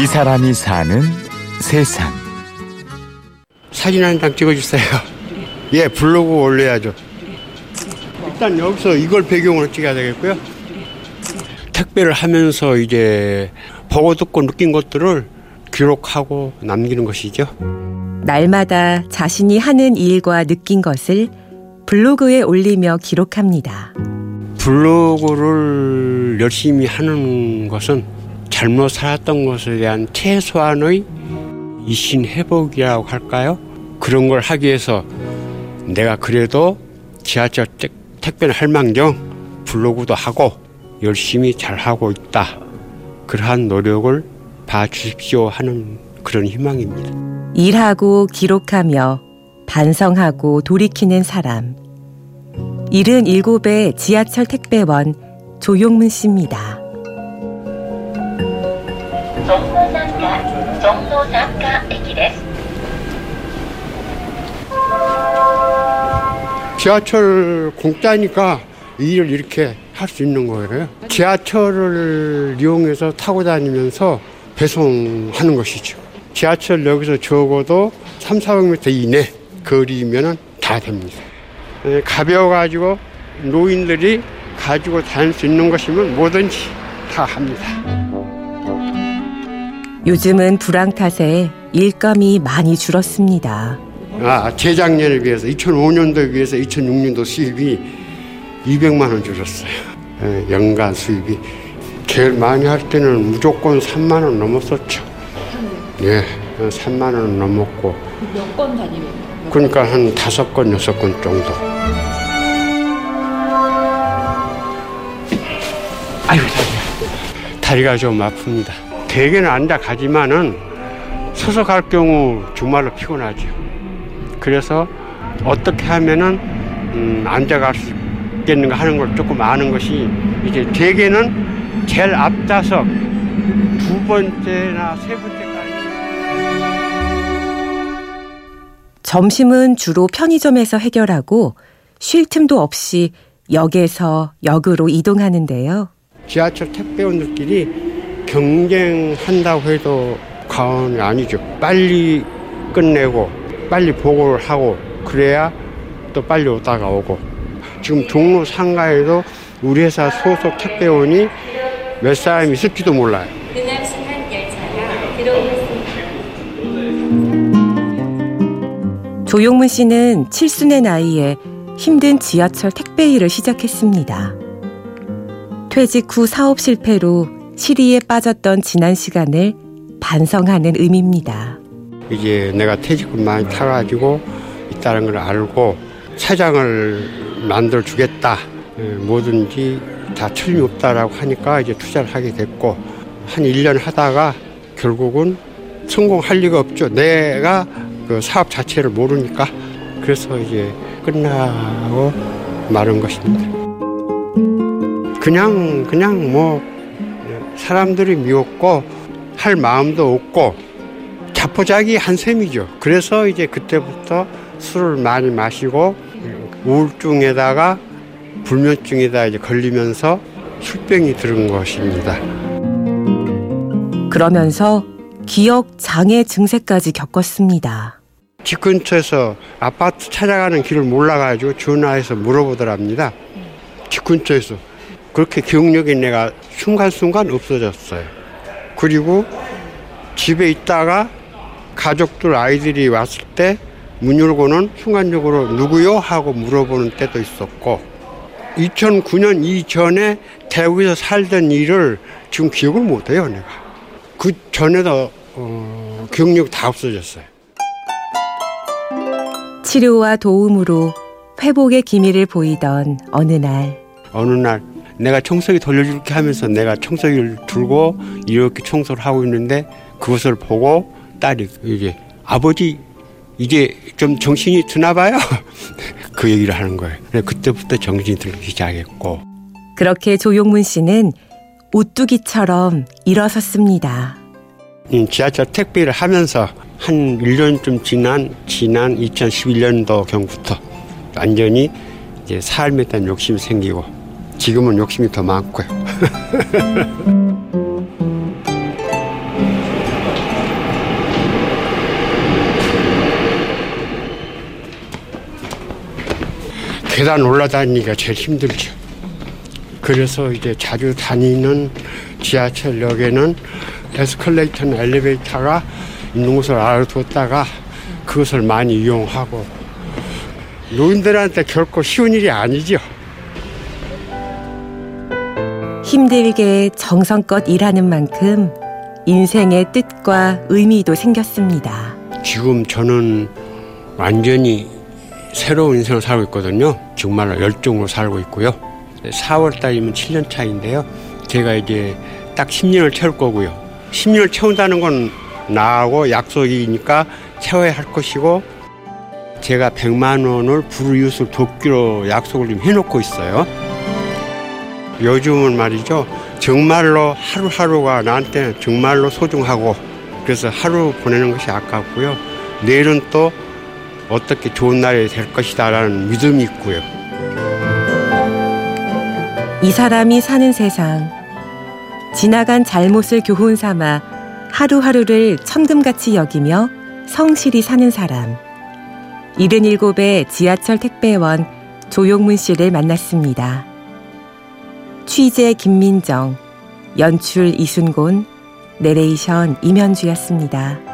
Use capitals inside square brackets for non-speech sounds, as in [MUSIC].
이 사람이 사는 세상. 사진 한 장 찍어주세요. 예, 블로그 올려야죠. 일단 여기서 이걸 배경으로 찍어야 되겠고요. 택배를 하면서 이제 보고 듣고 느낀 것들을 기록하고 남기는 것이죠. 날마다 자신이 하는 일과 느낀 것을 블로그에 올리며 기록합니다. 블로그를 열심히 하는 것은 잘못 살았던 것에 대한 최소한의 이신 회복이라고 할까요? 그런 걸 하기 위해서 내가 그래도 지하철 택, 택배를 할 망정 블로그도 하고 열심히 잘 하고 있다. 그러한 노력을 봐주십시오 하는 그런 희망입니다. 일하고 기록하며 반성하고 돌이키는 사람. 77의 지하철 택배원 조용문 씨입니다. 総武南下総武南下駅です 지하철 공짜니까 일을 이렇게 할 수 있는 거예요. 지하철을 이용해서 타고 다니면서 배송하는 것이죠. 지하철역에서 적어도 3, 400m 이내 거리면은 다 됩니다. 예, 가벼워가지고 노인들이 가지고 다닐 수 있는 것이면 뭐든지 다 합니다. 요즘은 불황 탓에 일감이 많이 줄었습니다. 아, 재작년에 비해서 2005년도에 비해서 2006년도 수입이 200만 원 줄었어요. 예, 연간 수입이 제일 많이 할 때는 무조건 3만 원 넘었었죠. 예, 3만 원 넘었고. 몇 건 다니면? 그러니까 한 다섯 건, 여섯 건 정도. 아유, 다리가. 다리가 좀 아픕니다. 대개는 앉아 가지만은 서서 갈 경우 정말로 피곤하죠. 그래서 어떻게 하면은 음, 앉아갈 수 있겠는가 하는 걸 조금 아는 것이 이제 대개는 제일 앞좌석 두 번째나 세 번째까지 점심은 주로 편의점에서 해결하고 쉴 틈도 없이 역에서 역으로 이동하는데요. 지하철 택배원들끼리 경쟁한다고 해도 과언이 아니죠. 빨리 끝내고 빨리 보고를 하고 그래야 또 빨리 오다가 오고 지금 종로 상가에도 우리 회사 소속 택배원이 몇 사람 있을지도 몰라요. 조용문 씨는 칠순의 나이에 힘든 지하철 택배 일을 시작했습니다. 퇴직 후 사업 실패로 시리에 빠졌던 지난 시간을 반성하는 의미입니다. 이제 내가 퇴직금 많이 타가지고 있다는 걸 알고 사장을 만들어 주겠다. 예, 뭐든지 다 틀림없다라고 하니까 이제 투자를 하게 됐고 한 1년 하다가 결국은 성공할 리가 없죠. 내가 그 사업 자체를 모르니까 그래서 이제 끝나고 말은 것입니다. 그냥 그냥 뭐 사람들이 미웠고 할 마음도 없고 자포자기 한 셈이죠. 그래서 이제 그때부터 술을 많이 마시고 우울증에다가 불면증에다 이제 걸리면서 술병이 들은 것입니다. 그러면서 기억 장애 증세까지 겪었습니다. 집 근처에서 아파트 찾아가는 길을 몰라가지고 전화해서 물어보더랍니다. 집 근처에서. 그렇게 기억력이 내가 순간순간 없어졌어요. 그리고 집에 있다가 가족들 아이들이 왔을 때 문 열고는 순간적으로 누구요? 하고 물어보는 때도 있었고 2009년 이전에 대구에서 살던 일을 지금 기억을 못해요 내가 그 전에도 어, 기억력 다 없어졌어요 치료와 도움으로 회복의 기미를 보이던 어느 날 어느 날 내가 청소기 돌려줄게 하면서 내가 청소기를 들고 이렇게 청소를 하고 있는데 그것을 보고 딸이 이제 아버지 이제 좀 정신이 드나 봐요. [LAUGHS] 그 얘기를 하는 거예요. 그때부터 정신이 들기 시작했고 그렇게 조용문 씨는 오뚜기처럼 일어섰습니다. 음, 지하철 택배를 하면서 한 1년쯤 지난 지난 2011년도 경부터 완전히 이제 삶에 대한 욕심이 생기고 지금은 욕심이 더 많고요. [LAUGHS] 계단 올라다니기가 제일 힘들죠. 그래서 이제 자주 다니는 지하철역에는 에스컬레이터나 엘리베이터가 있는 곳을 알아뒀다가 그것을 많이 이용하고 노인들한테 결코 쉬운 일이 아니죠. 힘들게 정성껏 일하는 만큼 인생의 뜻과 의미도 생겼습니다. 지금 저는 완전히 새로운 인생을 살고 있거든요. 정말 열정으로 살고 있고요. 4월 달이면 7년 차인데요. 제가 이제 딱 10년을 채울 거고요. 10년을 채운다는 건 나하고 약속이니까 채워야 할 것이고 제가 100만 원을 불이웃을 돕기로 약속을 좀 해놓고 있어요. 요즘은 말이죠. 정말로 하루하루가 나한테는 정말로 소중하고 그래서 하루 보내는 것이 아깝고요. 내일은 또 어떻게 좋은 날이 될 것이다라는 믿음이 있고요. 이 사람이 사는 세상. 지나간 잘못을 교훈 삼아 하루하루를 천금같이 여기며 성실히 사는 사람. 77의 지하철 택배원 조용문 씨를 만났습니다. 취재 김민정, 연출 이순곤, 내레이션 임현주였습니다.